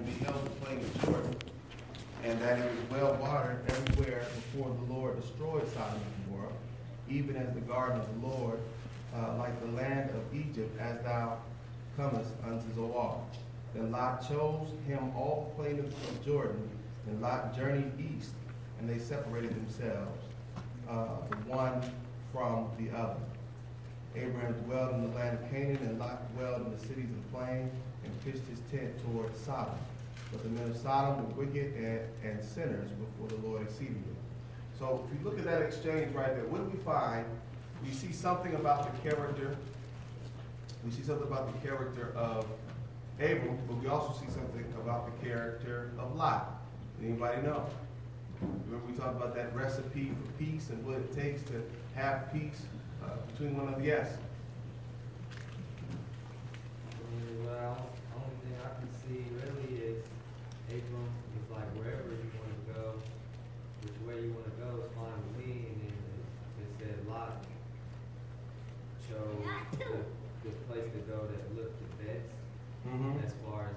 and beheld the plain of Jordan, and that it was well watered everywhere before the Lord destroyed Sodom and Gomorrah, even as the garden of the Lord, uh, like the land of Egypt, as thou comest unto Zoar. Then Lot chose him all the plain of Jordan, and Lot journeyed east, and they separated themselves, uh, the one from the other. Abraham dwelled in the land of Canaan, and Lot dwelled in the cities of the plain, and pitched his tent toward Sodom. But the men of Sodom were wicked and, and sinners before the Lord exceedingly. So if you look at that exchange right there, what do we find? We see something about the character. We see something about the character of Abram, but we also see something about the character of Lot. Anybody know? Remember we talked about that recipe for peace and what it takes to have peace uh, between one of the yes. Well, only thing I can see really is Abram is like wherever you want to go, which way you want to go is fine with me. And then it, it said Lot chose the, the place to go that looked the best Mm-hmm. as far as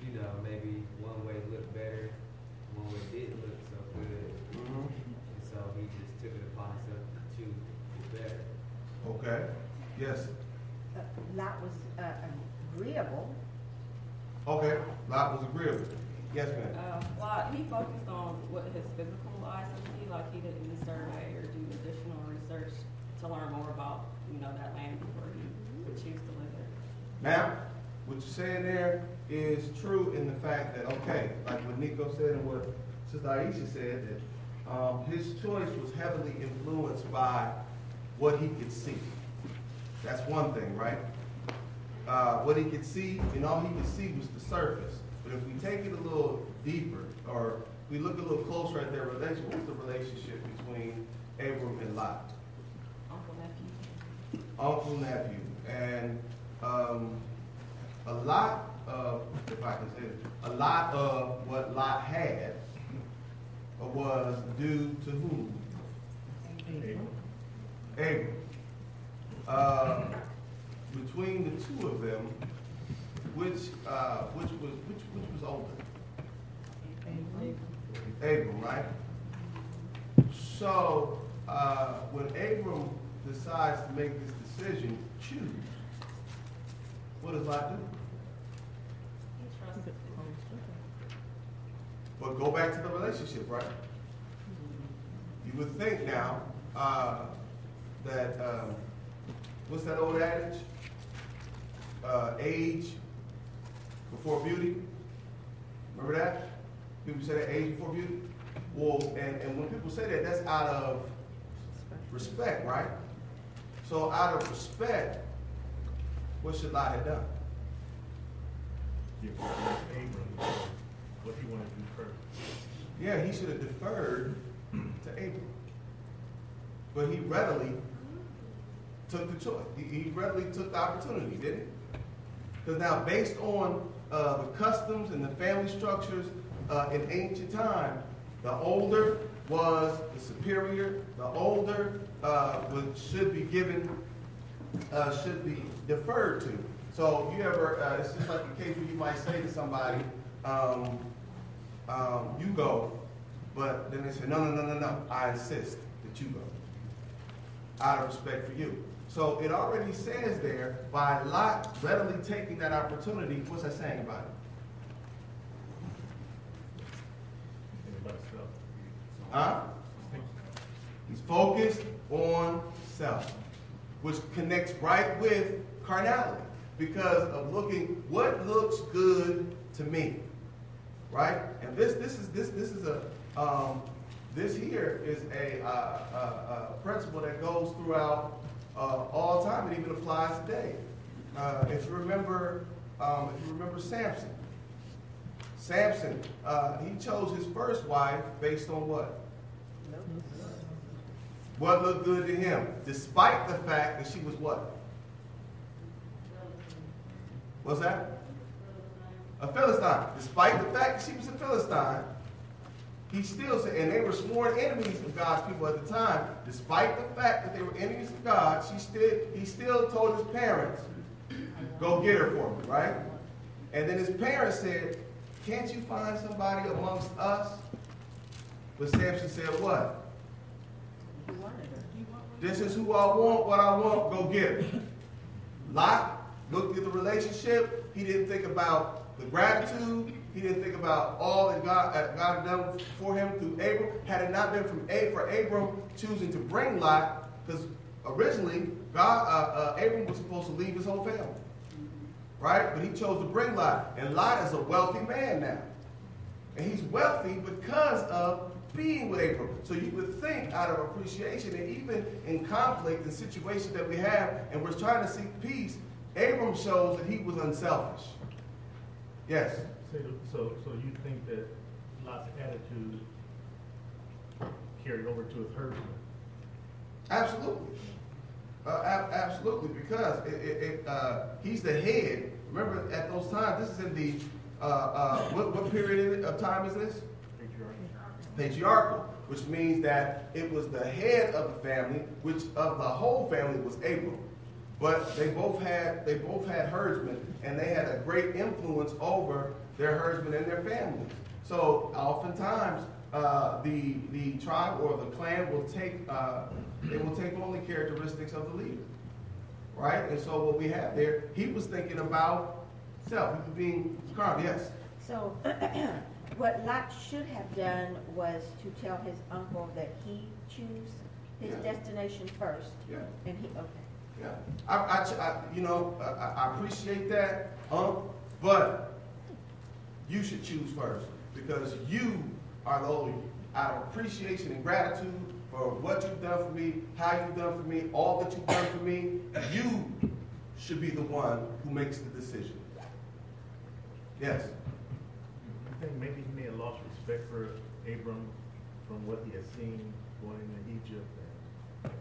you know maybe one way looked better, one way didn't look so good, Mm-hmm. and so he just took it upon himself to choose the better. Okay. Yes. Uh, Lot was uh, agreeable. Okay. Lot was agreeable. Yes, ma'am. Uh, well, he focused on what his physical eyes could see, like he didn't survey or do additional research to learn more about, you know, that land before he would choose to live there. Now, what you're saying there is true in the fact that, okay, like what Nico said and what Sister Aisha said, that um, his choice was heavily influenced by what he could see. That's one thing, right? Uh, what he could see, and all he could see was the surface. But if we take it a little deeper, or we look a little closer at their relation, what's the relationship between Abram and Lot? Uncle nephew. uncle nephew, and um, a lot of, if I can say it, a lot of what Lot had was due to whom? Abram. Uh, between the two of them, which uh, which was which which was older? Abram, right? So uh, when Abram decides to make this decision, choose. What does Lot do? Well, go back to the relationship, right? You would think now uh, that um, what's that old adage? Uh, age before beauty. Remember that? People say that age before beauty. Well, and, and when people say that, that's out of respect, right? So out of respect, what should Lot have done? What he wanted to do first. Yeah, he should have deferred to Abram. But he readily took the choice. He, he readily took the opportunity, didn't he? Because now, based on uh, the customs and the family structures uh, in ancient time, the older was the superior. The older uh, would, should be given, uh, should be deferred to. So you ever, uh, it's just like a case where you might say to somebody, um, um, you go, but then they say, no, no, no, no, no, I insist that you go, out of respect for you. So it already says there, by Lot readily taking that opportunity, what's that saying about it? Huh? He's focused on self, which connects right with carnality because of looking what looks good to me, right? And this this is this this is a um, this here is a, uh, a, a principle that goes throughout uh, all time. It even applies today. Uh, if you remember, um, if you remember Samson, Samson, uh, he chose his first wife based on what? What looked good to him, despite the fact that she was what? What's that? A Philistine. Despite the fact that she was a Philistine, he still said, and they were sworn enemies of God's people at the time. Despite the fact that they were enemies of God, she still he still told his parents, "Go get her for me," right? And then his parents said, Can't you find somebody amongst us? But Samson said, What? Her. This is who I want, what I want, go get it. Lot looked at the relationship. He didn't think about the gratitude. He didn't think about all that God, uh, God had done for him through Abram. Had it not been from A, for Abram choosing to bring Lot, because originally God, uh, uh, Abram was supposed to leave his whole family, right? But he chose to bring Lot, and Lot is a wealthy man now, and he's wealthy because of being with Abram. So you would think out of appreciation, and even in conflict and situations that we have, and we're trying to seek peace, Abram shows that he was unselfish. Yes. So, so, so you think that Lot's attitude carried over to his herdsmen? Absolutely. Uh, ab- absolutely, because it, it, it, uh, he's the head. Remember, at those times, this is in the, uh, uh, what, what period of time is this? Patriarch. Patriarchal, which means that it was the head of the family, which of the whole family was Abram. But they both had they both had herdsmen, and they had a great influence over their herdsmen and their families. So oftentimes, uh, the the tribe or the clan will take uh, they will take only characteristics of the leader, right? And so what we have there, he was thinking about self. He was being carnal. Yes. So what Lot should have done was to tell his uncle that he choose his Yeah. destination first. Yeah. And he, okay. Yeah, I, I, I you know, I, I appreciate that, but you should choose first because you are the only, out of appreciation and gratitude for what you've done for me, how you've done for me, all that you've done for me, you should be the one who makes the decision. Yes. You think maybe he may have lost respect for Abram from what he had seen going into Egypt and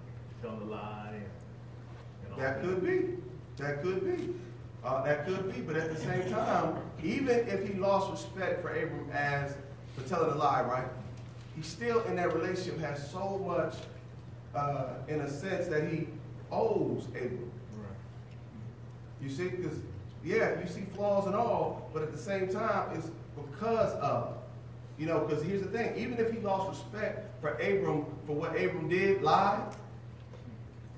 telling a lie and, That could be. That could be. Uh, that could be. But at the same time, even if he lost respect for Abram as for telling a lie, right? He still in that relationship has so much, uh, in a sense, that he owes Abram. Right. You see, because yeah, you see flaws and all, but at the same time, it's because of. You know, because here's the thing: even if he lost respect for Abram for what Abram did, lie,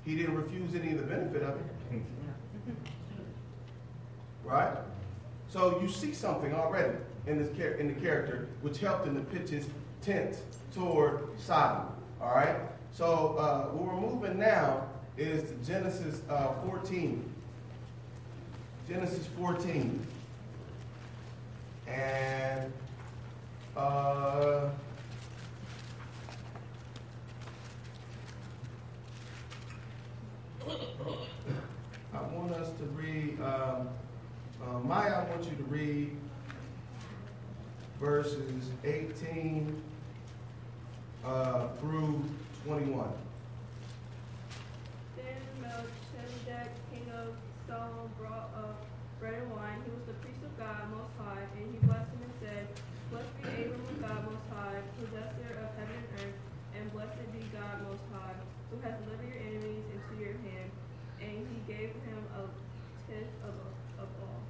he didn't refuse any of the benefit of it. right? So you see something already in this char- in the character, which helped him to pitch his tent toward Sodom. All right. So uh, where we're moving now is to Genesis uh, 14. Genesis 14, and uh, I want us to read, um, uh, Maya, I want you to read verses 18 uh, through 21. Then Melchizedek, king of Salem, brought up bread and wine. He was the priest of God Most High, and he blessed him and said, Blessed be Abram of God Most High, possessor of heaven and earth, and blessed be God Most High, who has delivered your enemies And he gave him a tenth of, of all.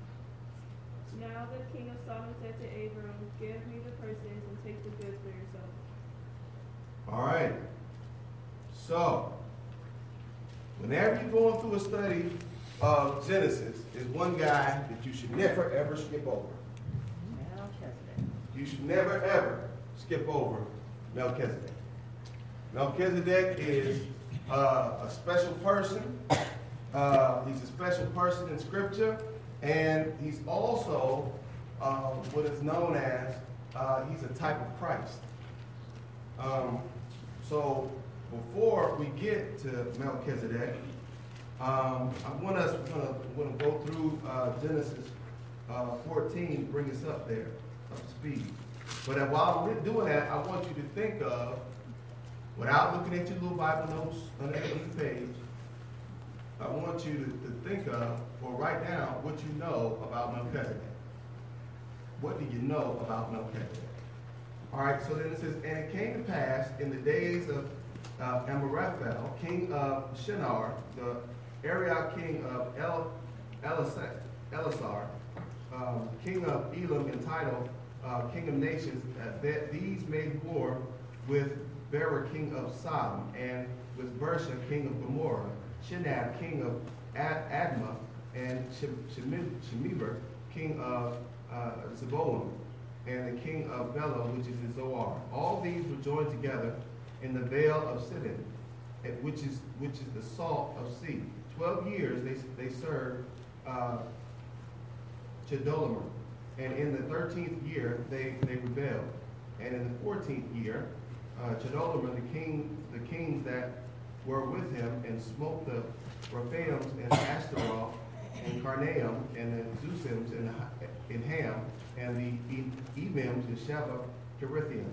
Now the king of Sodom said to Abram, Give me the persons and take the goods for yourself. All right. So, whenever you're going through a study of Genesis, there's one guy that you should never ever skip over. Melchizedek. You should never ever skip over Melchizedek. Melchizedek is uh, a special person. Uh, he's a special person in Scripture, and he's also um, what is known as uh, he's a type of Christ. Um, so before we get to Melchizedek, um, I want us we're gonna go through uh, Genesis uh, 14, bring us up there, up to speed. But uh, while we're doing that, I want you to think of, without looking at your little Bible notes underneath the page, I want you to, to think of or write down what you know about Melchizedek. What do you know about Melchizedek? All right, so then it says, and it came to pass in the days of uh, king of Shinar, the Arioch king of El, Elisar, Elisar, um, king of Elam entitled uh, King of Nations, uh, that these made war with Bera, king of Sodom, and with Birsha, king of Gomorrah, Shinab, king of Ad- and Shemeber, king of uh, Zeboim, and the king of Bela, which is in Zoar. All these were joined together in the Vale of Siddim, which is which is the salt of sea. Twelve years they they served uh, Chedorlaomer, and in the thirteenth year they they rebelled, and in the fourteenth year, uh, Chedorlaomer, the king the kings that were with him, and smote the Rephaims and Ashtaroth and Karnaim and the Zuzims and in Ham and the E- Ebims and Sheba Kiriathaim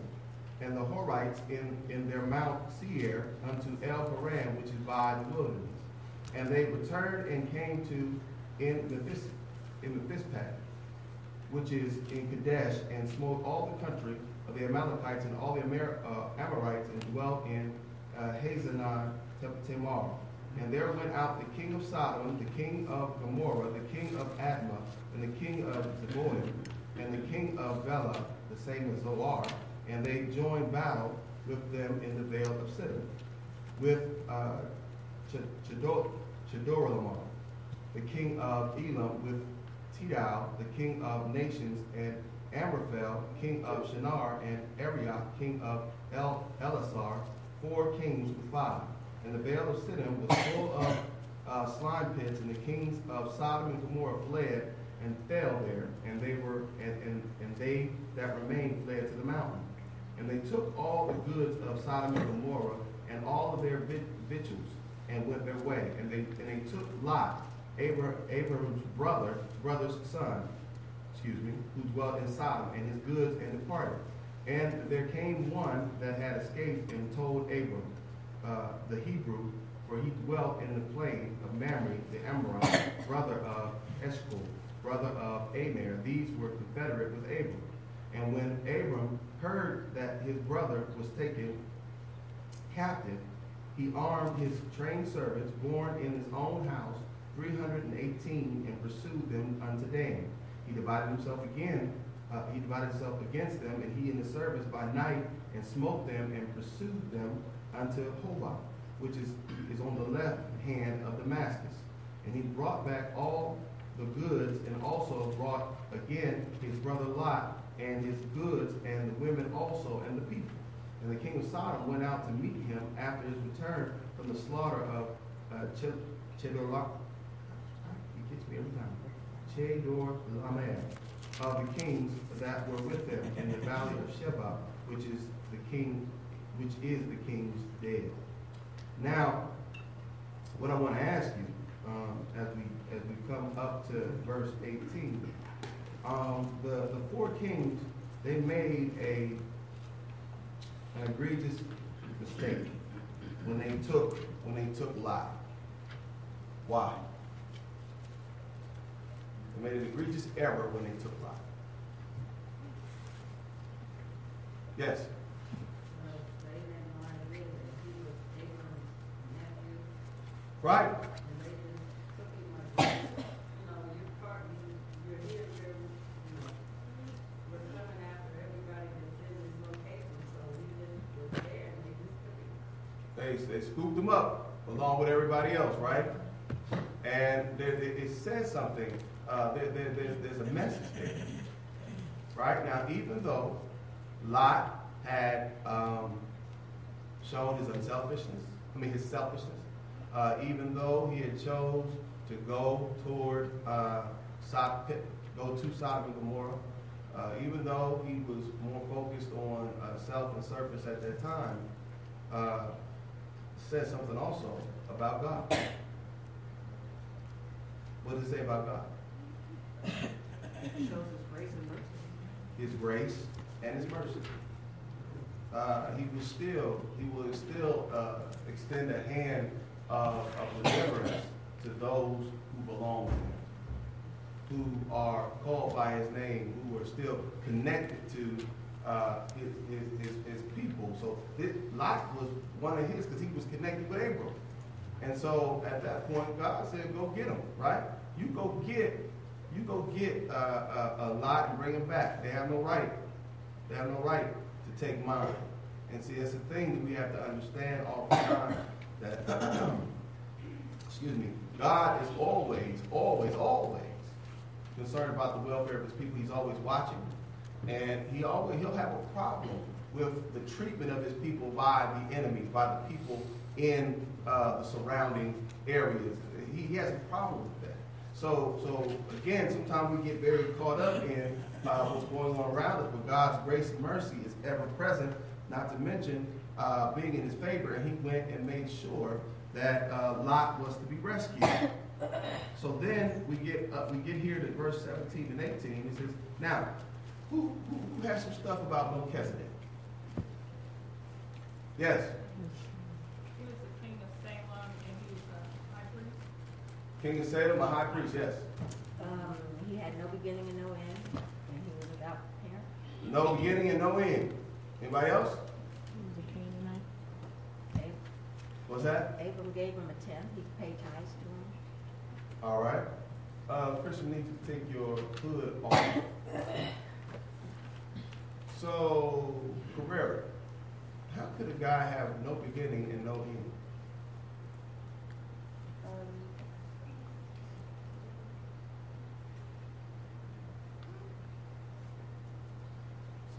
and the Horites in, in their Mount Seir unto El Paran, which is by the wilderness. And they returned and came to in Mephis, in Mephispad, which is in Kadesh, and smote all the country of the Amalekites and all the Amer, uh, Amorites, and dwelt in uh, Hazanon Tamar. And there went out the king of Sodom, the king of Gomorrah, the king of Admah, and the king of Zeboim, and the king of Bela, the same as Zoar, and they joined battle with them in the vale of Siddim, with uh, Chedorlaomer, the king of Elam, with Tidal, the king of nations, and Amraphel, king of Shinar, and Arioch, king of El Ellasar, four kings with five. And the vale of Siddim was full of uh, slime pits, and the kings of Sodom and Gomorrah fled and fell there, and they were and, and, and they that remained fled to the mountain. And they took all the goods of Sodom and Gomorrah and all of their victuals and went their way. And they and they took Lot, Abra- Abram's brother, brother's son, excuse me, who dwelt in Sodom, and his goods and departed. And there came one that had escaped and told Abram, uh, the Hebrew, for he dwelt in the plain of Mamre, the Amorite, brother of Eshcol, brother of Aner. These were confederate with Abram. And when Abram heard that his brother was taken captive, he armed his trained servants born in his own house, 318, and pursued them unto Dan. He divided himself again, uh, he divided himself against them, and he and his servants by night, and smote them and pursued them unto Hobah, which is, is on the left hand of Damascus. And he brought back all the goods, and also brought again his brother Lot, and his goods, and the women also, and the people. And the king of Sodom went out to meet him after his return from the slaughter of uh, Chedorlaomer. Every time. Chedorlaomer of the kings that were with them in the valley of Sheba, which is the king, which is the king's dead. Now, what I want to ask you, um, as we as we come up to verse 18, um, the the four kings they made a an egregious mistake when they took when they took Lot. Why? Made an egregious error when they took Lot. Yes. Right. they they scooped them up along with everybody else, right? And it says something, uh, there, there, there's, a message there. Right? Now, even though Lot had, um, shown his unselfishness, I mean, his selfishness, uh, even though he had chose to go toward, uh, Sod, go to Sodom and Gomorrah, uh, even though he was more focused on, uh, self and surface at that time, uh, says something also about God. What does it say about God? Shows his grace and mercy. His grace and his mercy. Uh, he will still, he will still uh, extend a hand of, of deliverance to those who belong to him, who are called by his name, who are still connected to uh, his, his, his, his people. So this, Lot was one of his because he was connected with Abram. And so at that point, God said, go get him, right? You go get you go get uh, a, a lot and bring them back. They have no right. They have no right to take mine. And see, it's a thing that we have to understand all the time. That, uh, excuse me, God is always, always, always concerned about the welfare of his people. He's always watching. And he always, he'll have a problem with the treatment of his people by the enemies, by the people in uh, the surrounding areas. He, he has a problem. So, so again, sometimes we get very caught up in uh, what's going on around us, but God's grace and mercy is ever present, not to mention uh, being in his favor. And he went and made sure that uh, Lot was to be rescued. So then we get uh, we get here to verse 17 and 18. It says, Now, who, who, who has some stuff about Melchizedek? Yes. He was the king of Salem and he was a high priest. King of Salem, a high priest, yes. Um, he had no beginning and no end, and he was without parent. No beginning and no end. Anybody else? He was a Canaanite. Ab- What's that? Abram gave him a tenth, he paid tithes to him. All right. Uh, Christian, need to take your hood off. So, Carrera, how could a guy have no beginning and no end?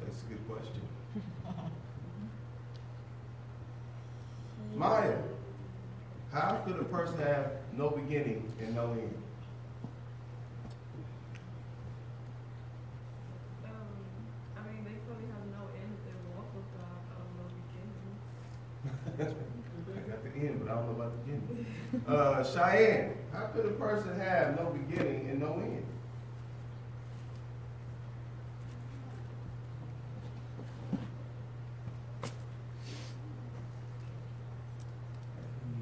It's a good question. Maya, how could a person have no beginning and no end? Um, I mean, they probably have no end if they walk with God, I don't know, beginning. I got the end, but I don't know about the beginning. Uh, Cheyenne, how could a person have no beginning and no end? He's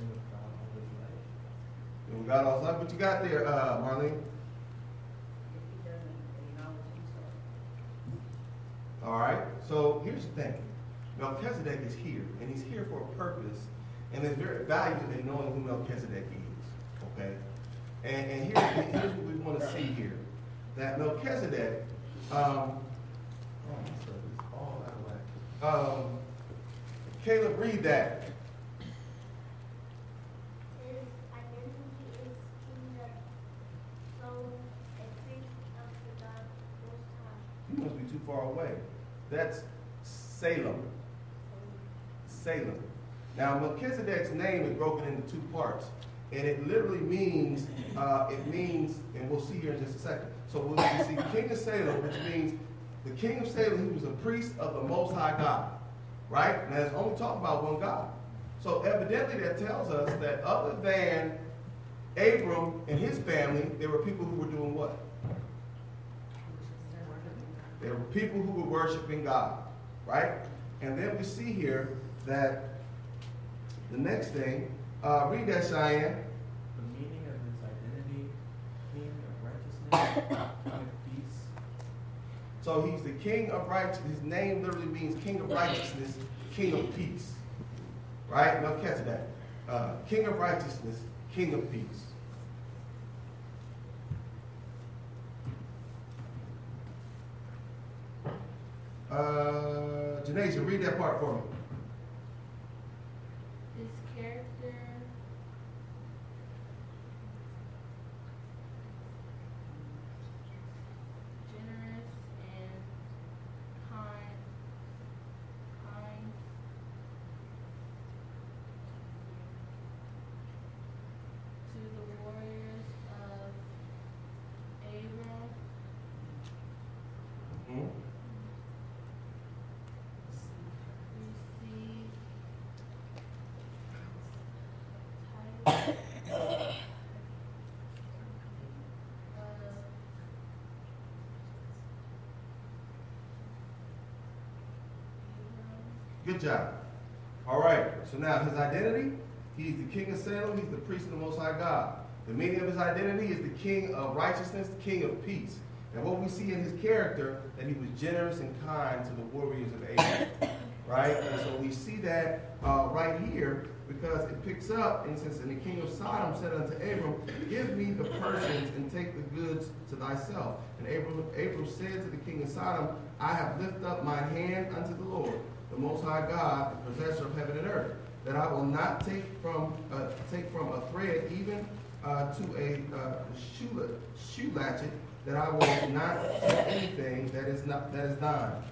been with God all his life. And we got all that. What you got there, uh, Marlene? All right. So here's the thing. Melchizedek is here, and he's here for a purpose, and there's very value in knowing who Melchizedek is. Okay. And, and here, here's what we want to see here: that Melchizedek, um, oh, my is all out of whack. Um, Caleb, read that. His identity is king of soul, a priest of the God Most High. You must be too far away. That's Salem. Salem. Now, Melchizedek's name is broken into two parts, and it literally means, uh, it means, and we'll see here in just a second. So we'll see King of Salem, which means the King of Salem, he was a priest of the Most High God, right? Now, it's only talking about one God. So evidently, that tells us that other than Abram and his family, there were people who were doing what? There were people who were worshiping God, right? And then we see here that the next thing, uh, read that, Cheyenne. The meaning of his identity, king of righteousness, king of peace. So he's the king of righteousness. His name literally means king of righteousness, king of peace, right? Melchizedek, uh, king of righteousness, king of peace. Uh, Janasia, read that part for me. His character generous and kind, kind. To the warriors of Abram, Hmm? received title of Good job. All right. So now his identity, he's the king of Salem, he's the priest of the Most High God. The meaning of his identity is the king of righteousness, the king of peace. And what we see in his character, that he was generous and kind to the warriors of Abraham. right? And so we see that uh, right here because it picks up, and says, and the king of Sodom said unto Abram, Give me the Persians and take the goods to thyself. And Abram, Abram said to the king of Sodom, I have lifted up my hand unto the Lord, the Most High God, the possessor of heaven and earth, that I will not take from uh, take from a thread even uh, to a uh, shoe, shoe latchet, that I will not take anything that is not that is thine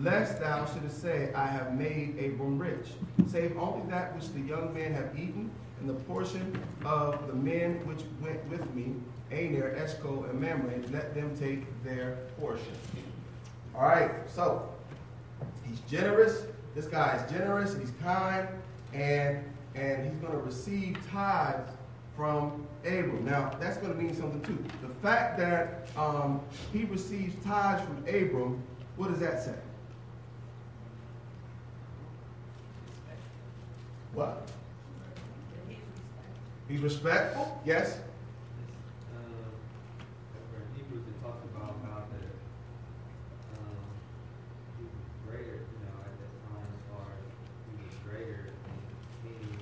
lest thou shouldest say, I have made Abram rich, save only that which the young men have eaten, and the portion of the men which went with me, Aner, Eshcol, and Mamre, let them take their portion. All right, so he's generous. This guy is generous, he's kind, and and he's going to receive tithes from Abram. Now, that's going to mean something too. The fact that um, he receives tithes from Abram, what does that say? What? He's respectful, yes. Um, over in Hebrews, it talks about how the, um, he was greater, you know, at that time as far as he was greater than any,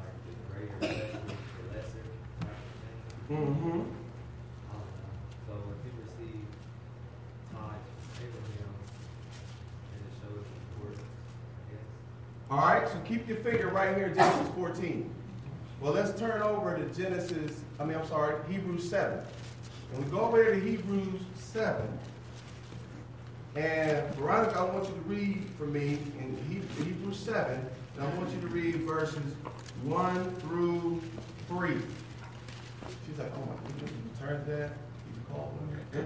like the greater lesser, the lesser type of thing. Mm-hmm. I don't know. So if he received tithes from Abraham, and it shows his worth, I guess. All right, so keep your finger right here Genesis 14. Well, let's turn over to Genesis, I mean, I'm sorry, Hebrews 7. And we go over to Hebrews 7. And Veronica, I want you to read for me in Hebrews 7. And I want you to read verses 1 through 3. She's like, oh my goodness, you turned that? You called them the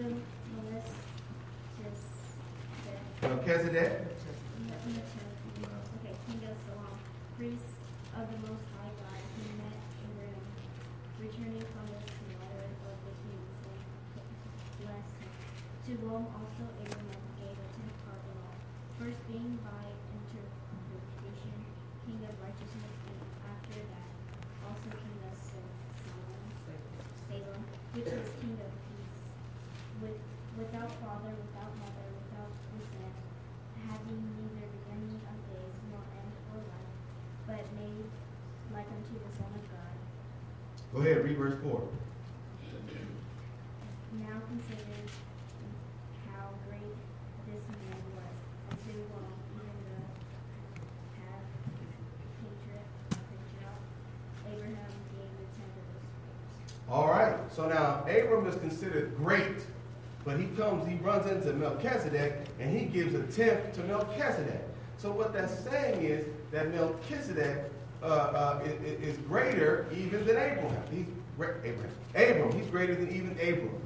Melchizedek, Melchizedek. okay, King of Salem, priest of the Most High God, he met Abraham, returning from the slaughter of the kings, and blessed him. To whom also Abraham gave a tenth part of all, first being by interpretation king of righteousness, and after that also king of Salem, Salem, which is king of peace, with, without father, without mother, without descent, having neither beginning of days nor end of life, but made like unto the Son of God. Go ahead, read verse 4. Now consider how great this man was, and to whom even the path patriot, patriarch Abraham gave the tenth of his fruits. All right. So now Abram is considered great, but he comes, he runs into Melchizedek, and he gives a tenth to Melchizedek. So what that's saying is that Melchizedek uh, uh, is, is greater even than Abraham. He's Abraham. Abram. He's greater than even Abram.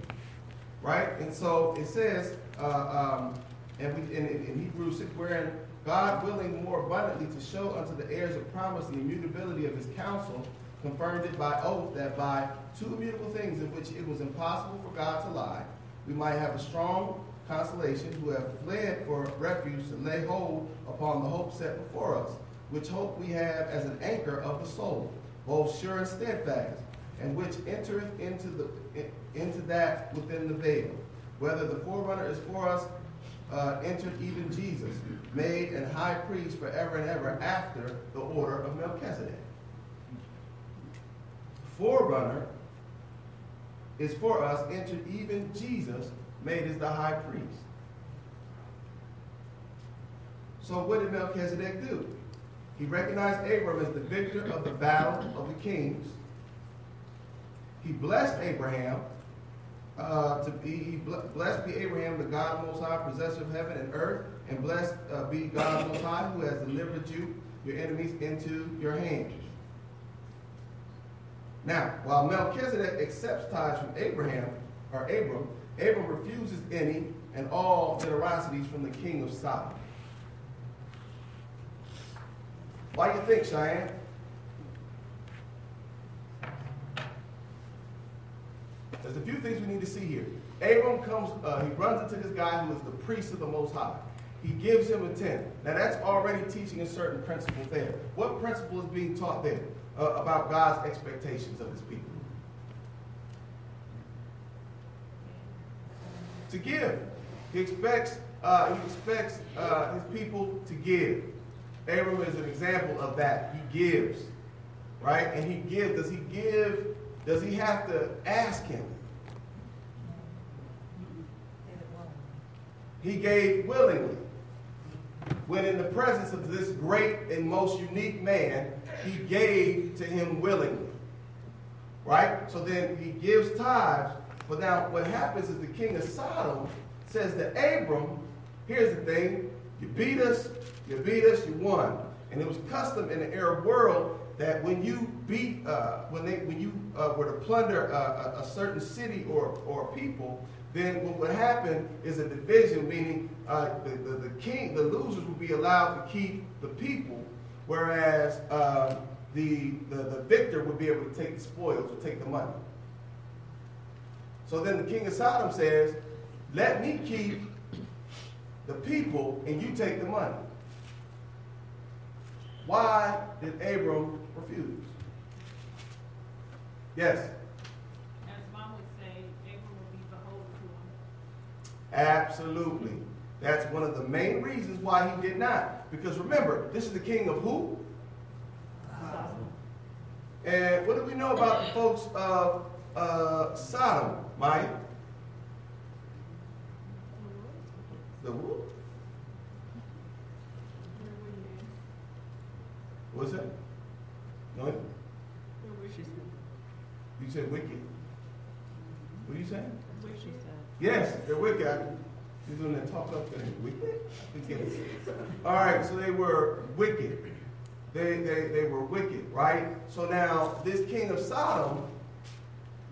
Right. And so it says, uh, um, and we in, in Hebrews six, wherein God willing more abundantly to show unto the heirs of promise the immutability of his counsel, confirmed it by oath that by two immutable things in which it was impossible for God to lie, we might have a strong consolation who have fled for refuge to lay hold upon the hope set before us, which hope we have as an anchor of the soul, both sure and steadfast, and which entereth into the into that within the veil. Whether the forerunner is for us, uh, entered even Jesus, made and high priest forever and ever after the order of Melchizedek. Forerunner is for us, entered even Jesus, made as the high priest. So what did Melchizedek do? He recognized Abram as the victor of the battle of the kings. He blessed Abraham uh, to be blessed be Abraham, the God Most High, possessor of heaven and earth, and blessed uh, be God Most High, who has delivered you, your enemies, into your hands. Now, while Melchizedek accepts tithes from Abraham or Abram, Abram refuses any and all generosities from the king of Sodom. Why do you think, Cheyenne? There's a few things we need to see here. Abram comes, uh, he runs into this guy who is the priest of the Most High. He gives him a tenth. Now that's already teaching a certain principle there. What principle is being taught there uh, about God's expectations of his people? to give. He expects, uh, he expects uh, his people to give. Abram is an example of that. He gives, right? And he gives. Does he give? Does he have to ask him? He gave willingly. When in the presence of this great and most unique man, he gave to him willingly. Right? So then he gives tithes. But now what happens is the king of Sodom says to Abram, here's the thing, you beat us, you beat us, you won. And it was custom in the Arab world that when you beat, uh, when they, when you uh, were to plunder a, a, certain city or, or people, then what would happen is a division, meaning uh, the, the, the, king, the losers would be allowed to keep the people, whereas uh, the, the, the victor would be able to take the spoils or take the money. So then the king of Sodom says, let me keep the people and you take the money. Why did Abram refuse? Yes? As mom would say, Abram would be beholden to him. Absolutely. That's one of the main reasons why he did not. Because remember, this is the king of who? Sodom. And what do we know about the folks of uh, Sodom, Mike? The who? What's that? No? You said wicked. What are you saying? Yes, they're wicked. You're doing that talk up there. Wicked? All right, so they were wicked. They, they, they were wicked, right? So now, this king of Sodom,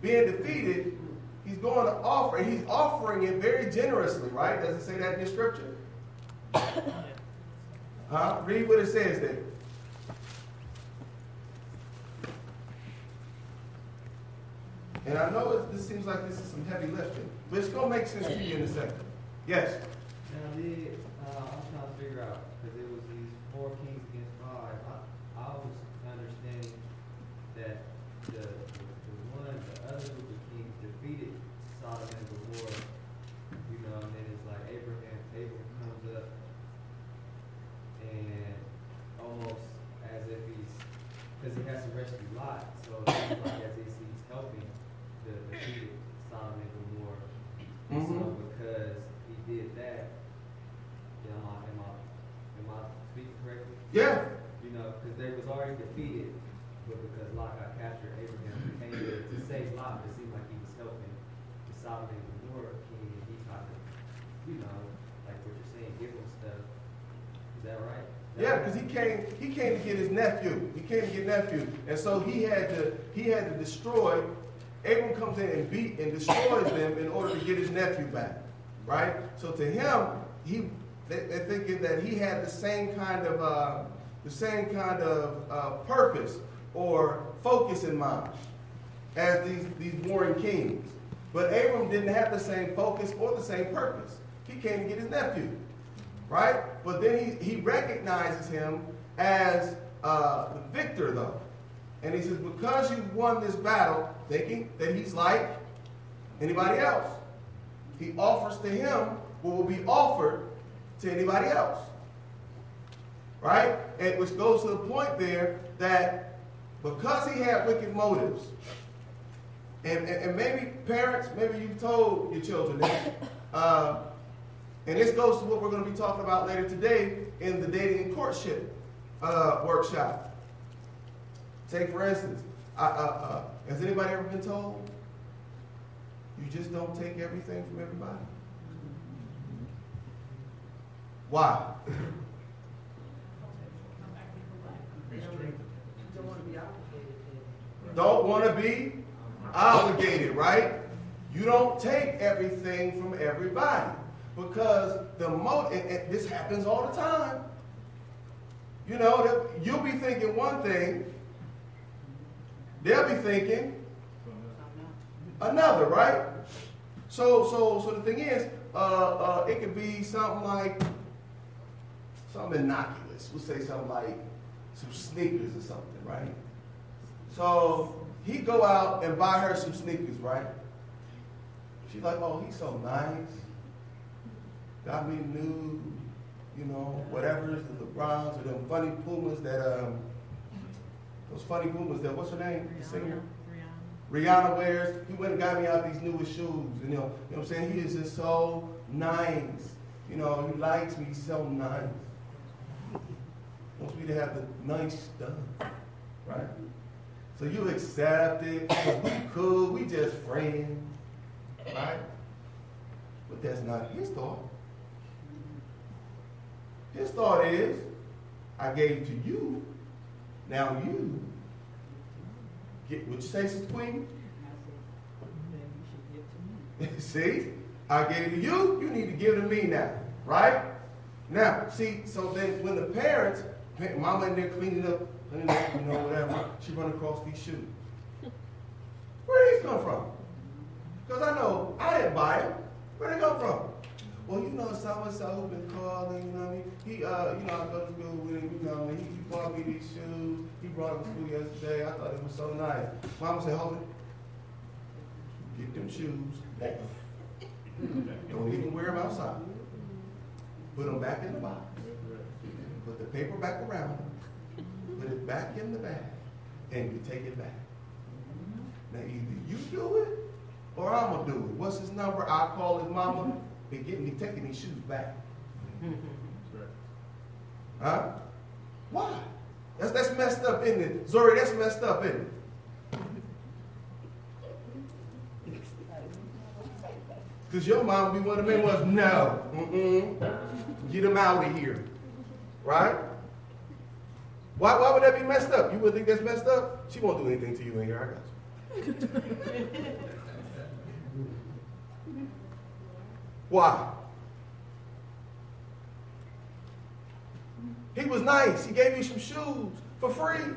being defeated, he's going to offer, he's offering it very generously, right? Does it say that in the scripture? Huh? Read what it says there. And I know it, this seems like this is some heavy lifting, but it's going to make sense to you in a second. Yes? Now, the, uh, I'm trying to figure out, because it was these four kings against five. I, I was understanding that the, the, the one, the other group of kings defeated Sodom and Gomorrah, you know, and then it's like Abraham, Abraham comes up and almost as if he's, because he has to rescue Lot, so it's like as if he's helping the defeated Sodom and Gomorrah. And so Mhm. because he did that, am I, am I, am I speaking correctly? Yeah. You know, because they was already defeated, but because Lot got captured, Abraham came there to save Lot, it seemed like he was helping the Sodom and Gomorrah king, he tried to, you know, like what you're saying, give him stuff. Is that right? Is that Yeah, right? because he came, he came to get his nephew. He came to get nephew, and so he had to, he had to destroy. Abram comes in and beat and destroys them in order to get his nephew back, right? So to him, he they, they're thinking that he had the same kind of uh, the same kind of uh, purpose or focus in mind as these these warring kings. But Abram didn't have the same focus or the same purpose. He came to get his nephew right? But then he, he recognizes him as uh, the victor, though. And he says, because you won this battle, thinking that he's like anybody else, he offers to him what will be offered to anybody else. Right? And which goes to the point there that because he had wicked motives, and, and, and maybe parents, maybe you've told your children that. uh, and this goes to what we're going to be talking about later today in the dating and courtship uh, workshop. Take, for instance, uh, uh, has anybody ever been told you just don't take everything from everybody? Why? Don't want to be obligated right? You don't take everything from everybody because the mo and, and this happens all the time. You know, you'll be thinking one thing, they'll be thinking another, right? So, so, so the thing is, uh, uh, it could be something like something innocuous. We'll say something like some sneakers or something, right? So he go out and buy her some sneakers, right? She's like, oh, he's so nice. got me new, you know, whatever's the LeBrons or them funny Pumas that um, those funny Pumas that what's her name? The singer. Rihanna. Rihanna wears. He went and got me out these newest shoes. And, you know, you know what I'm saying? He is just so nice. You know, he likes me. He's so nice. Wants me to have the nice stuff, right? So you accept it. Because we cool. We just friends, right? But that's not his thought. His thought is, I gave to you. Now you get what you say, Sister Queen? See? I gave to you, you need to give to me now. Right? Now, see, so then when the parents, mama cleaning up, cleaning up, you know, whatever, she run across these shoes. Where these come from? Because I know I didn't buy them. Where did they come from? Well, you know, so and so who been calling, you know what I mean? He, uh, you know, I go to school with him, you know, he, he bought me these shoes. He brought them to school yesterday. I thought it was so nice. Mama said, hold it. Get them shoes back. Don't even wear them outside. Put them back in the box. Put the paper back around them. Put it back in the bag. And you take it back. Mm-hmm. Now, either you do it or I'm going to do it. What's his number? I'll call his mama and get me taking these shoes back. Mm-hmm. Huh? Why? That's, that's messed up, isn't it? Zori, that's messed up, isn't it? Because your mom be one of the men was, no, mm-mm, get him out of here. Right? Why, why would that be messed up? You would think that's messed up? She won't do anything to you in here, I got you. Why? He was nice. He gave you some shoes for free.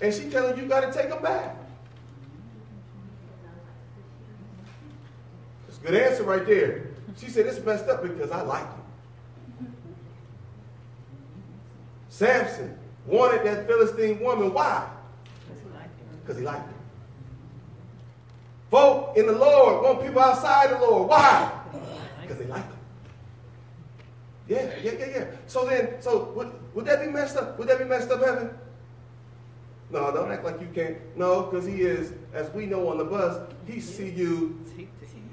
And she telling you you got to take them back. That's a good answer right there. She said it's messed up because I like him. Samson wanted that Philistine woman. Why? Because he liked her. Folk in the Lord want people outside the Lord. Why? Because they like them. Yeah, yeah, yeah, yeah. So then, so would, would that be messed up? Would that be messed up, heaven? No, don't act like you can't. No, because he is, as we know on the bus, he see you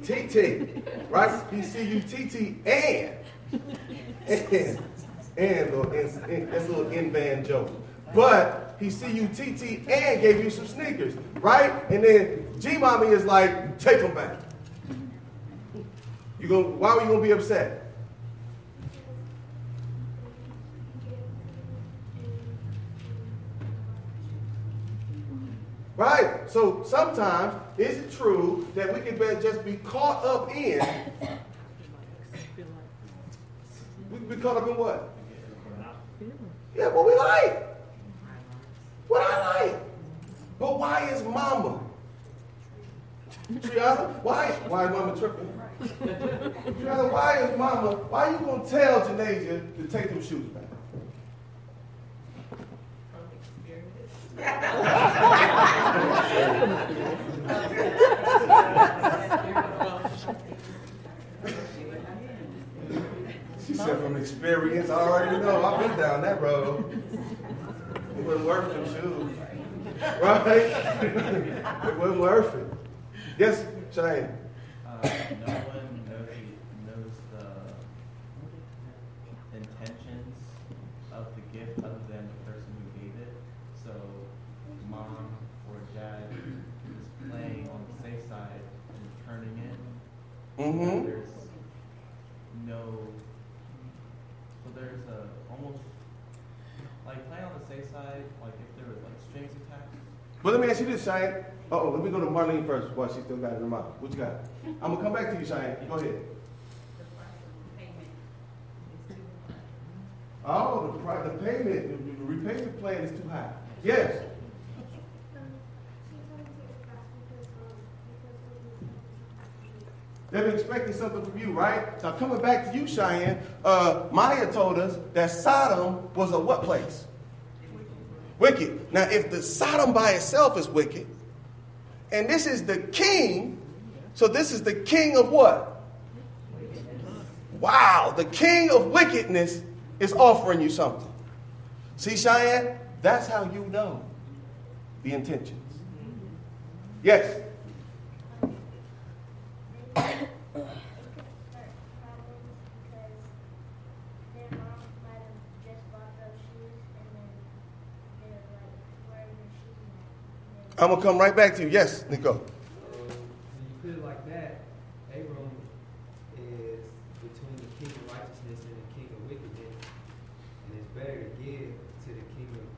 TT, right? He see you TT and, and, and, that's a little in-band joke. But he see you TT and gave you some sneakers, right? And then G Mommy is like, take them back. You going why were you gonna be upset? Right? So sometimes, is it true that we can just be caught up in? We can be caught up in what? Yeah, what we like. What I like. But why is mama? Triana, why, why is mama tripping? Triana, why is mama, why you gonna tell Janasia to take them shoes back? she said from experience, I already know. I've been down that road. It wasn't worth them shoes. Right? it wasn't worth it. Yes, Cheyenne. Uh, no one knows, knows the intentions of the gift other than the person who gave it. So, mom or dad is playing on the safe side and turning it. Mm-hmm. There's no. So there's a almost like playing on the safe side. Like if there was like strings attached. But let me ask you this, Cheyenne. Uh oh, let me go to Marlene first while she still got it in her mouth. What you got? I'm gonna come back to you, Cheyenne. Go ahead. Oh, the price, the payment, the, the repayment plan is too high. Yes. They've been expecting something from you, right? Now, coming back to you, Cheyenne, uh, Maya told us that Sodom was a what place? Wicked. Now, if the Sodom by itself is wicked, and this is the king, so this is the king of what? wow, the king of wickedness is offering you something. See, Cheyenne, that's how you know the intentions. Yes. I'm gonna come right back to you. Yes, Nico. So when you put it like that, Abram is between the king of righteousness and the king of wickedness, and it's better to give to the king of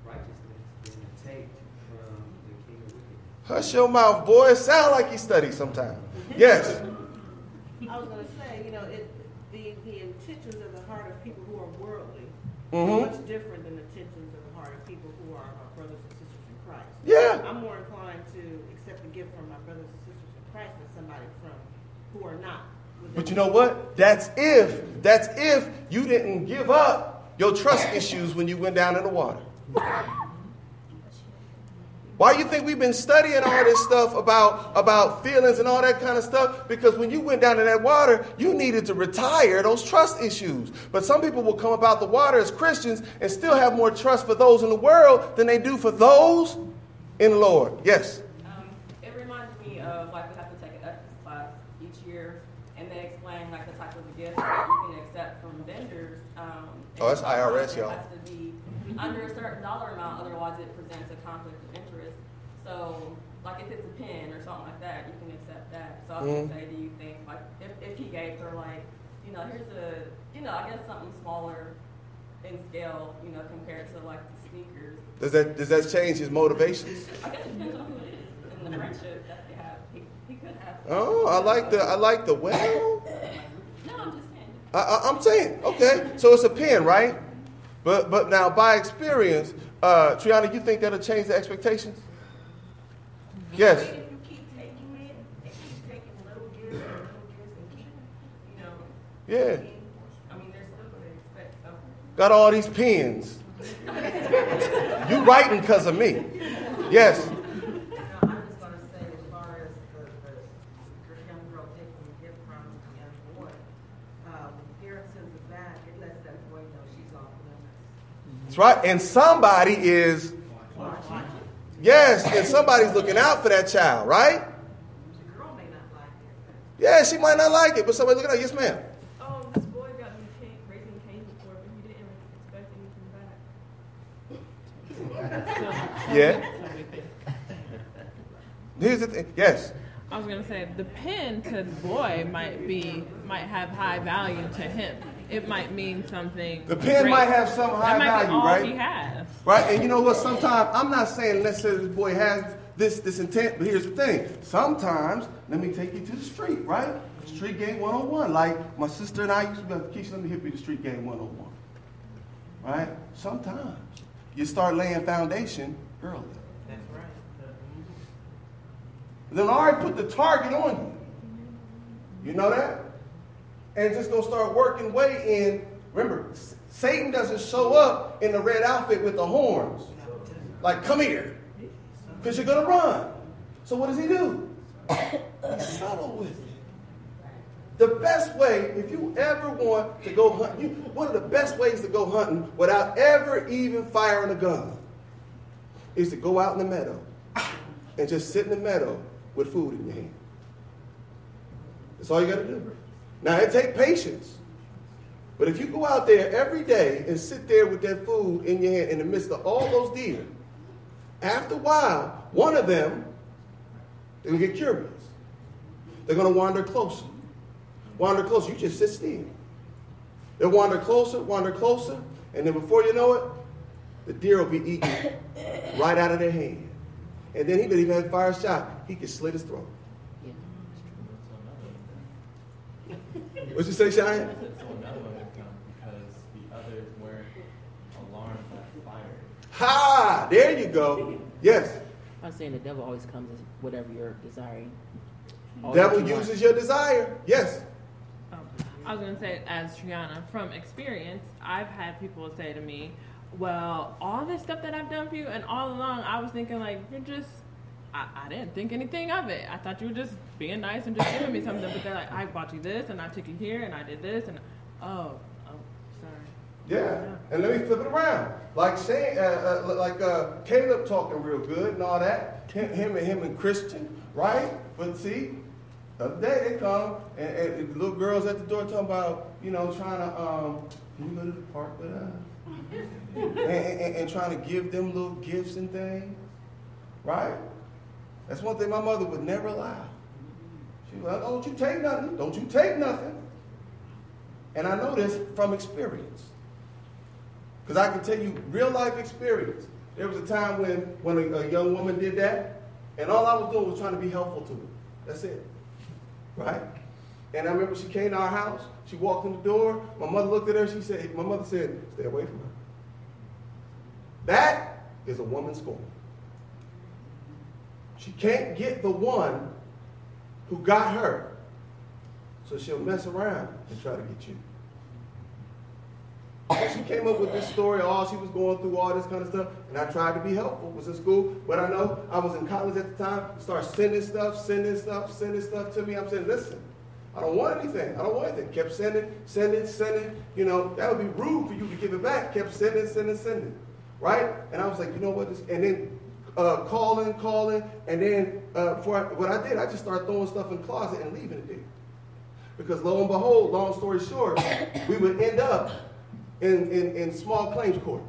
righteousness than to take from the king of wickedness. Hush your mouth, boy. It sound like you study sometimes. Yes. I was gonna say, you know, it, the, the intentions of the heart of people who are worldly Mhm. are much different than the intentions of the heart of people who are our brothers and sisters in Christ. Yeah. I'm more inclined to accept a gift from my brothers and sisters in Christ than somebody from, are not. But you know what? That's if, that's if you didn't give up your trust issues when you went down in the water. Why you think we've been studying all this stuff about, about feelings and all that kind of stuff? Because when you went down in that water, you needed to retire those trust issues. But some people will come about the water as Christians and still have more trust for those in the world than they do for those in the Lord. Yes. Um, it reminds me of like we have to take an ethics class each year, and they explain like the type of gifts that you can accept from vendors. Um, Oh, that's IRS, y'all. has to be under a certain dollar amount, otherwise it presents a conflict of interest. So, like if it's a pen or something like that, you can accept that. So I was Mhm. gonna say, do you think like if, if he gave her like, you know, here's a, you know, I guess something smaller in scale, you know, compared to like the sneakers. Does that, does that change his motivations? I guess it depends on who it is and the friendship that they have. He, he could have. Oh, I like the, I like the well. I, I'm saying, okay, so it's a pen, right? But but now by experience, uh, Triana, you think that'll change the expectations? Yes. If you keep taking it, and keep taking little gifts and little gifts and keep, you know. Yeah. I mean, they're gonna expect. Got all these pens. you writing because of me. Yes. Now, I'm just gonna say, as far as the, the young girl taking a gift from the young boy, um, parents sends it back, it lets that boy know she's off limits. That's right. And somebody is, yes, and somebody's looking out for that child, right? The girl may not like it, Yeah, she might not like it, but somebody looking out. Yes, ma'am. Um, this boy got me cane, raising cane before, but he didn't expect anything back. Yeah. Here's the thing. Yes. I was gonna say the pen to the boy might be might have high value to him. It might mean something. The pen great. might have some high that might value, be all right? he has. Right? And you know what? Sometimes I'm not saying necessarily this boy has this this intent, but here's the thing. Sometimes, let me take you to the street, right? Street game 101. Like my sister and I used to be like, Keisha, let me hit you the street game 101. Right? Sometimes you start laying foundation early. That's right. Then already put the target on you. You know that? And just gonna start working way in. Remember, Satan doesn't show up in the red outfit with the horns. Like, come here. Because you're gonna run. So what does he do? He's subtle with it. The best way, if you ever want to go hunting, you, one of the best ways to go hunting without ever even firing a gun is to go out in the meadow and just sit in the meadow with food in your hand. That's all you got to do. Now, it takes patience. But if you go out there every day and sit there with that food in your hand in the midst of all those deer, after a while, one of them, they're going to get curious. They're going to wander closer. Wander closer. You just sit still. They'll wander closer, wander closer, and then before you know it, the deer will be eaten right out of their hand. And then he didn't even fire a shot. He could slit his throat. What'd you say, Cheyenne? So another one would come because the others weren't alarmed that fire. Ha! There you go. Yes. I'm saying the devil always comes as whatever you're desiring. All Devil that you want. uses your desire. Yes. Um, I was gonna say, as Triana, from experience, I've had people say to me, "Well, all this stuff that I've done for you, and all along, I was thinking like you're just." I, I didn't think anything of it. I thought you were just being nice and just giving me something. But they're like, I bought you this, and I took you here, and I did this, and Oh, oh, sorry. Yeah, and let me flip it around. Like saying, uh, uh, like uh, Caleb talking real good and all that. Him, him and him and Christian, right? But see, the other day they come and, and the little girls at the door talking about, you know, trying to, um, can you go to the park with us? and, and, and trying to give them little gifts and things, right? That's one thing my mother would never allow. She was like, oh, don't you take nothing. Don't you take nothing. And I know this from experience. Because I can tell you real life experience. There was a time when, when a, a, young woman did that, and all I was doing was trying to be helpful to her. That's it. Right? And I remember she came to our house. She walked in the door. My mother looked at her. She said, my mother said, stay away from her. That is a woman's goal. She can't get the one who got her. So she'll mess around and try to get you. She came up with this story, all she was going through, all this kind of stuff, and I tried to be helpful. Was in school, but I know I was in college at the time. Start sending stuff, sending stuff, sending stuff to me. I'm saying, listen, I don't want anything. I don't want anything. Kept sending, sending, sending. You know, that would be rude for you to give it back. Kept sending, sending, sending. Right? And I was like, you know what? and then uh, calling, calling, and then uh, I, what I did, I just started throwing stuff in the closet and leaving it there. Because lo and behold, long story short, we would end up in, in, in small claims court.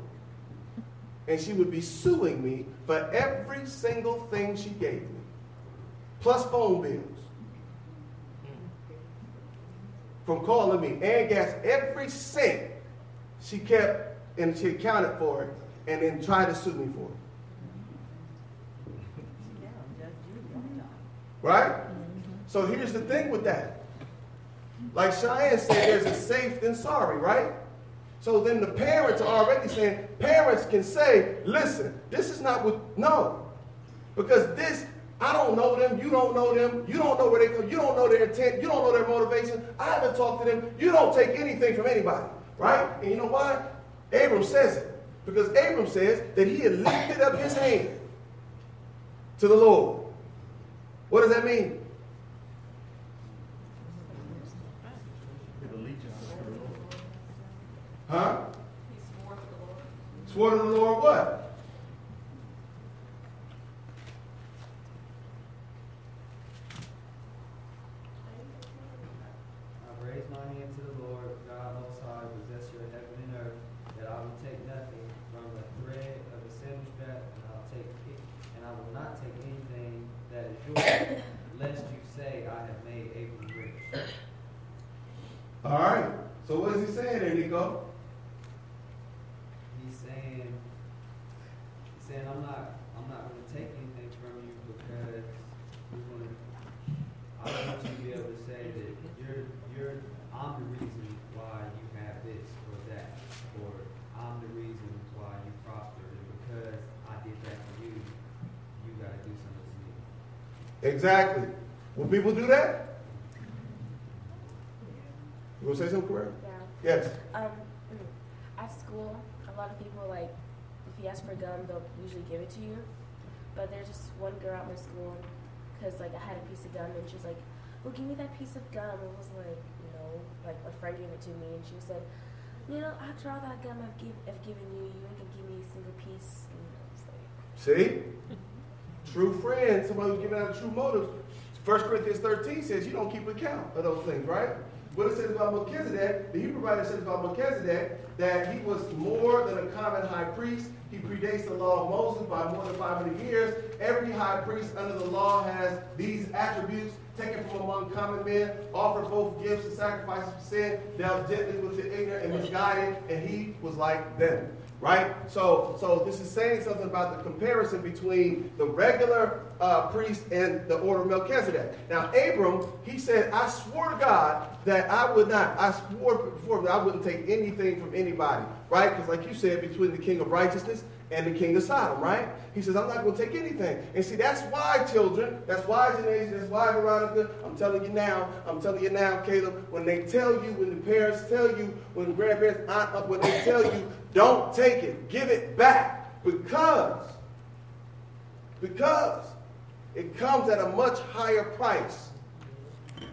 And she would be suing me for every single thing she gave me, plus phone bills. From calling me and gas, every cent she kept and she accounted for it and then tried to sue me for it. Right? So here's the thing with that. Like Cheyenne said, there's a safe than sorry, right? So then the parents are already saying, parents can say, listen, this is not what, no. Because this, I don't know them, you don't know them, you don't know where they come, you don't know their intent, you don't know their motivation, I haven't talked to them, you don't take anything from anybody, right? And you know why? Abram says it. Because Abram says that he had lifted up his hand to the Lord. What does that mean? Huh? He swore to the Lord. Swore to the Lord what? I raise my hand to the Lord, God most high, possessor of heaven and earth, that I will take nothing from the thread of the sandal strap, and I'll take it, and I will not take anything that is yours, lest you say I have made Abram rich. All right. So what is he saying there, Nico? He's saying, he's saying, I'm not, I'm not gonna take anything from you because you're gonna, I want you to be able to say that you're, you're, I'm the reason why you have this or that, or I'm the reason why you prospered, and because I did that for you, you gotta do something to me. Exactly. Will people do that? You want to say something, Corey? Yeah. Yes. Um, at school, a lot of people like, if you ask for gum, they'll usually give it to you. But there's just one girl at my school, because like I had a piece of gum, and she was like, "Well, give me that piece of gum." And I was like, you know, like a friend gave it to me, and she said, "You know, after all that gum I've, give, I've given you, you ain't gonna give me a single piece." And I was like, See? True friend, somebody who's giving out a true motives. 1 Corinthians 13 says you don't keep account of those things, right? What it says about Melchizedek, the Hebrew writer says about Melchizedek that he was more than a common high priest. He predates the law of Moses by more than 500 years. Every high priest under the law has these attributes taken from among common men, offered both gifts and sacrifices for sin, dealt gently with the ignorant and misguided, and he was like them. Right? So, so this is saying something about the comparison between the regular uh, priest and the order of Melchizedek. Now, Abram, he said, I swore to God that I would not, I swore before that I wouldn't take anything from anybody. Right? Because like you said, between the king of righteousness and the king of Sodom, right? He says, I'm not going to take anything. And see, that's why, children, that's why, Janae, that's why, Veronica, I'm telling you now, I'm telling you now, Caleb, when they tell you, when the parents tell you, when the grandparents, aunt, when they tell you, don't take it, give it back, because, because it comes at a much higher price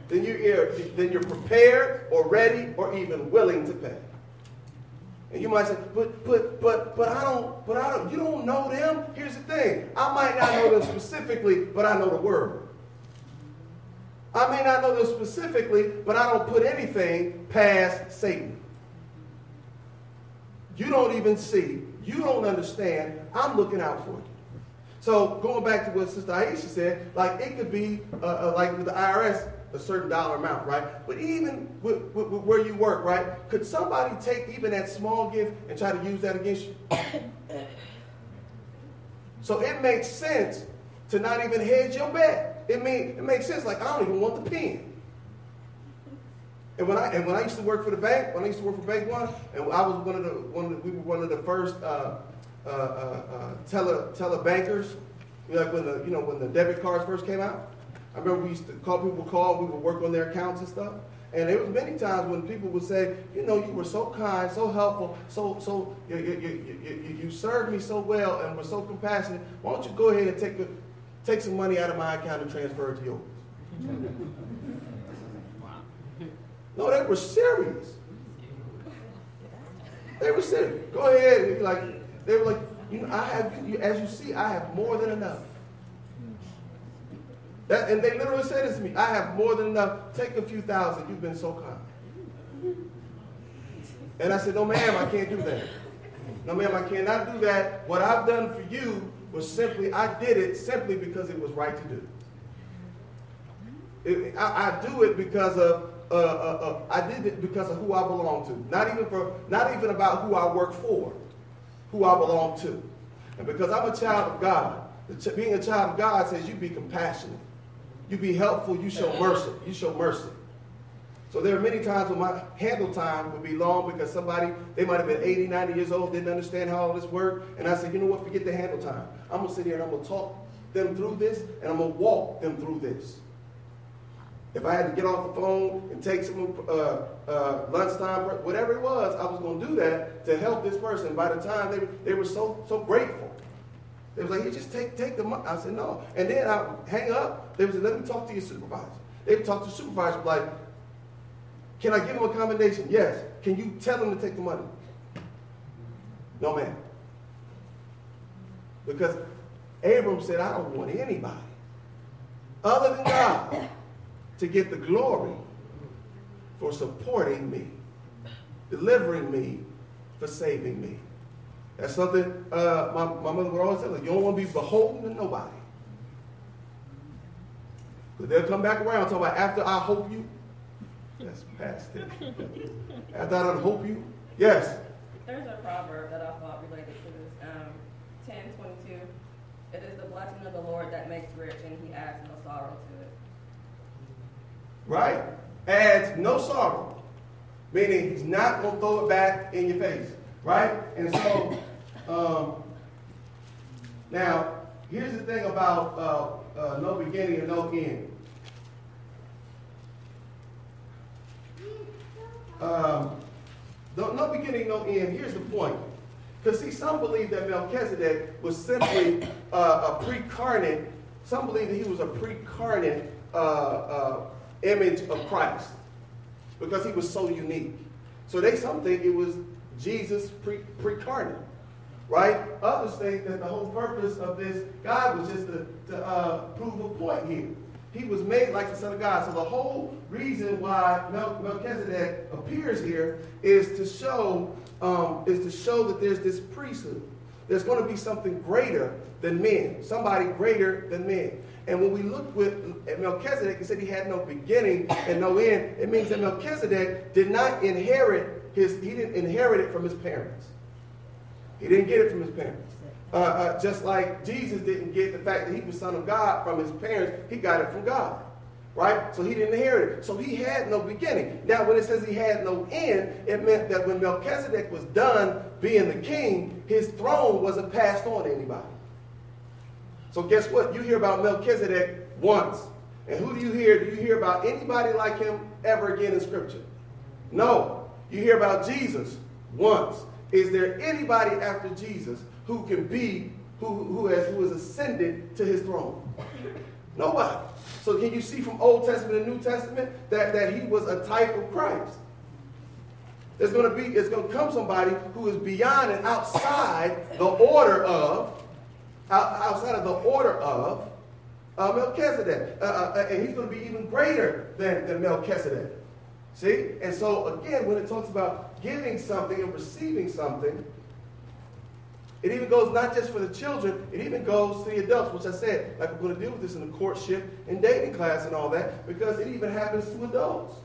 than you're, then you're prepared or ready or even willing to pay. And you might say, but but but but I don't but I don't you don't know them. Here's the thing. I might not know them specifically, but I know the word. I may not know them specifically, but I don't put anything past Satan. You don't even see, you don't understand. I'm looking out for you. So going back to what Sister Aisha said, like it could be uh, uh, like with the IRS, a certain dollar amount, right? But even with, with, with where you work, right? Could somebody take even that small gift and try to use that against you? so it makes sense to not even hedge your bet. It mean it makes sense. Like I don't even want the pen. And when I and when I used to work for the bank, when I used to work for Bank One, and I was one of the one of the, we were one of the first uh, uh, uh, uh bankers. Like when the you know when the debit cards first came out. I remember we used to call people call, we would work on their accounts and stuff. And there was many times when people would say, you know, you were so kind, so helpful, so so you, you, you, you, you served me so well and were so compassionate. Why don't you go ahead and take a, take some money out of my account and transfer it to yours? No, they were serious. They were serious. Go ahead. Like they were like, you know, I have as you see, I have more than enough. That, and they literally said this to me. I have more than enough. Take a few thousand. You've been so kind. And I said, No, ma'am, I can't do that. No, ma'am, I cannot do that. What I've done for you was simply, I did it simply because it was right to do. It, I, I, do it because of, uh, uh, uh, I did it because of who I belong to. Not even for, not even about who I work for, who I belong to. And because I'm a child of God, being a child of God says you be compassionate. You be helpful, you show mercy. You show mercy. So there are many times when my handle time would be long because somebody, they might have been 80, 90 years old, didn't understand how all this worked. And I said, you know what, forget the handle time. I'm going to sit here and I'm going to talk them through this and I'm going to walk them through this. If I had to get off the phone and take some uh, uh, lunchtime, whatever it was, I was going to do that to help this person. By the time they, they were so, so grateful. They was like, you just take, take the money. I said, no. And then I hang up. They was like, let me talk to your supervisor. They talk to the supervisor, like, can I give him a commendation? Yes. Can you tell him to take the money? No, ma'am. Because Abram said, I don't want anybody other than God to get the glory for supporting me, delivering me, for saving me. That's something uh, my, my mother would always tell us. You don't want to be beholden to nobody. But they'll come back around talking about after I hope you. That's past tense. after I don't hope you. Yes. There's a proverb that I thought related to this. Um, 10, 22. It is the blessing of the Lord that makes rich, and he adds no sorrow to it. Right? Adds no sorrow. Meaning he's not going to throw it back in your face. Right? And so, um, now, here's the thing about uh, uh, no beginning and no end. Um, no, beginning, no end. Here's the point. Because, see, some believe that Melchizedek was simply uh, a pre-carnate, some believe that he was a pre-carnate uh, uh, image of Christ because he was so unique. So they some think it was Jesus pre- pre-carnate, right? Others think that the whole purpose of this God was just to, to uh, prove a point here. He was made like the Son of God. So the whole reason why Mel- Melchizedek appears here is to show um, is to show that there's this priesthood. There's going to be something greater than men, somebody greater than men. And when we look with at Melchizedek, he said he had no beginning and no end. It means that Melchizedek did not inherit his, he didn't inherit it from his parents. He didn't get it from his parents. Uh, uh, just like Jesus didn't get the fact that he was son of God from his parents, he got it from God. Right? So he didn't inherit it. So he had no beginning. Now, when it says he had no end, it meant that when Melchizedek was done being the king, his throne wasn't passed on to anybody. So guess what? You hear about Melchizedek once. And who do you hear? Do you hear about anybody like him ever again in Scripture? No. You hear about Jesus once. Is there anybody after Jesus who can be, who, who, has, who has ascended to his throne? Nobody. So can you see from Old Testament and New Testament that, that he was a type of Christ? There's going to be, it's going to come somebody who is beyond and outside the order of, outside of the order of uh, Melchizedek. Uh, uh, and he's going to be even greater than, than Melchizedek. See? And so, again, when it talks about giving something and receiving something, it even goes not just for the children, it even goes to the adults, which I said, like we're going to deal with this in the courtship and dating class and all that, because it even happens to adults.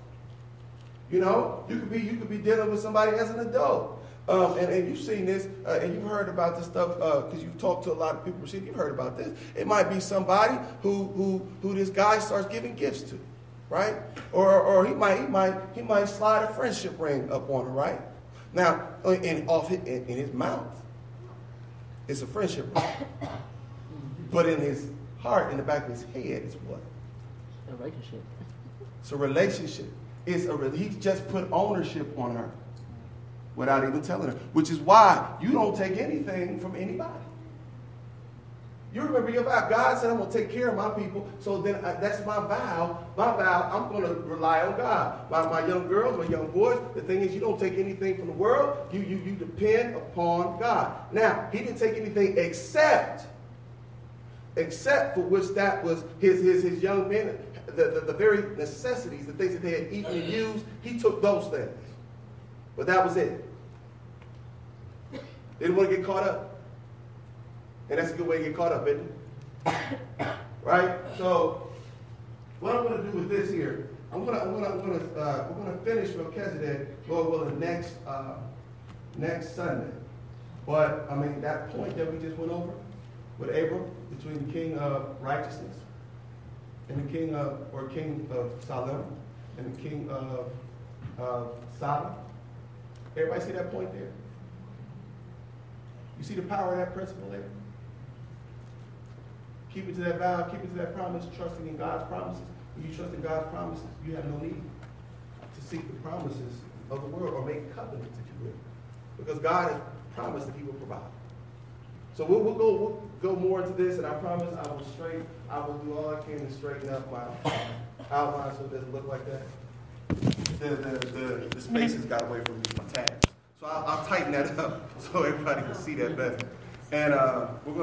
You know, you could be you could be dealing with somebody as an adult, um, and, and you've seen this, uh, and you've heard about this stuff because you've talked to a lot of people. See, you've heard about this. It might be somebody who who who this guy starts giving gifts to, right? Or or he might he might he might slide a friendship ring up on her, right? Now, uh, in off his, in, in his mouth, it's a friendship ring, but in his heart, in the back of his head, is what? A relationship. It's a relationship. It's a he just put ownership on her without even telling her, which is why you don't take anything from anybody. You remember your vow. God said, I'm going to take care of my people. So then I, that's my vow. My vow, I'm going to rely on God. My, my young girls, my young boys, the thing is, you don't take anything from the world. You, you, you depend upon God. Now, he didn't take anything except, except for which that was his, his, his young men, the, the, the very necessities, the things that they had eaten and used. He took those things. But that was it. They didn't want to get caught up. And that's a good way to get caught up, isn't it? Right? So, what I'm going to do with this here, I'm going to, I'm going to, I'm going to, uh, we're going to finish Melchizedek, Lord willing, next, uh, next Sunday. But, I mean, that point that we just went over with Abram, between the king of righteousness and the king of, or king of Salem and the king of, of Sodom. Everybody see that point there? You see the power of that principle there? Keep it to that vow, keep it to that promise, trusting in God's promises. When you trust in God's promises, you have no need to seek the promises of the world or make covenants, if you will. Because God has promised that He will provide. So we'll, we'll go we'll go more into this, and I promise I will straighten, I will do all I can to straighten up my outline so it doesn't look like that. The, the, the, the spaces got away from me, my tabs. So I'll, I'll tighten that up so everybody can see that better. And uh, we're going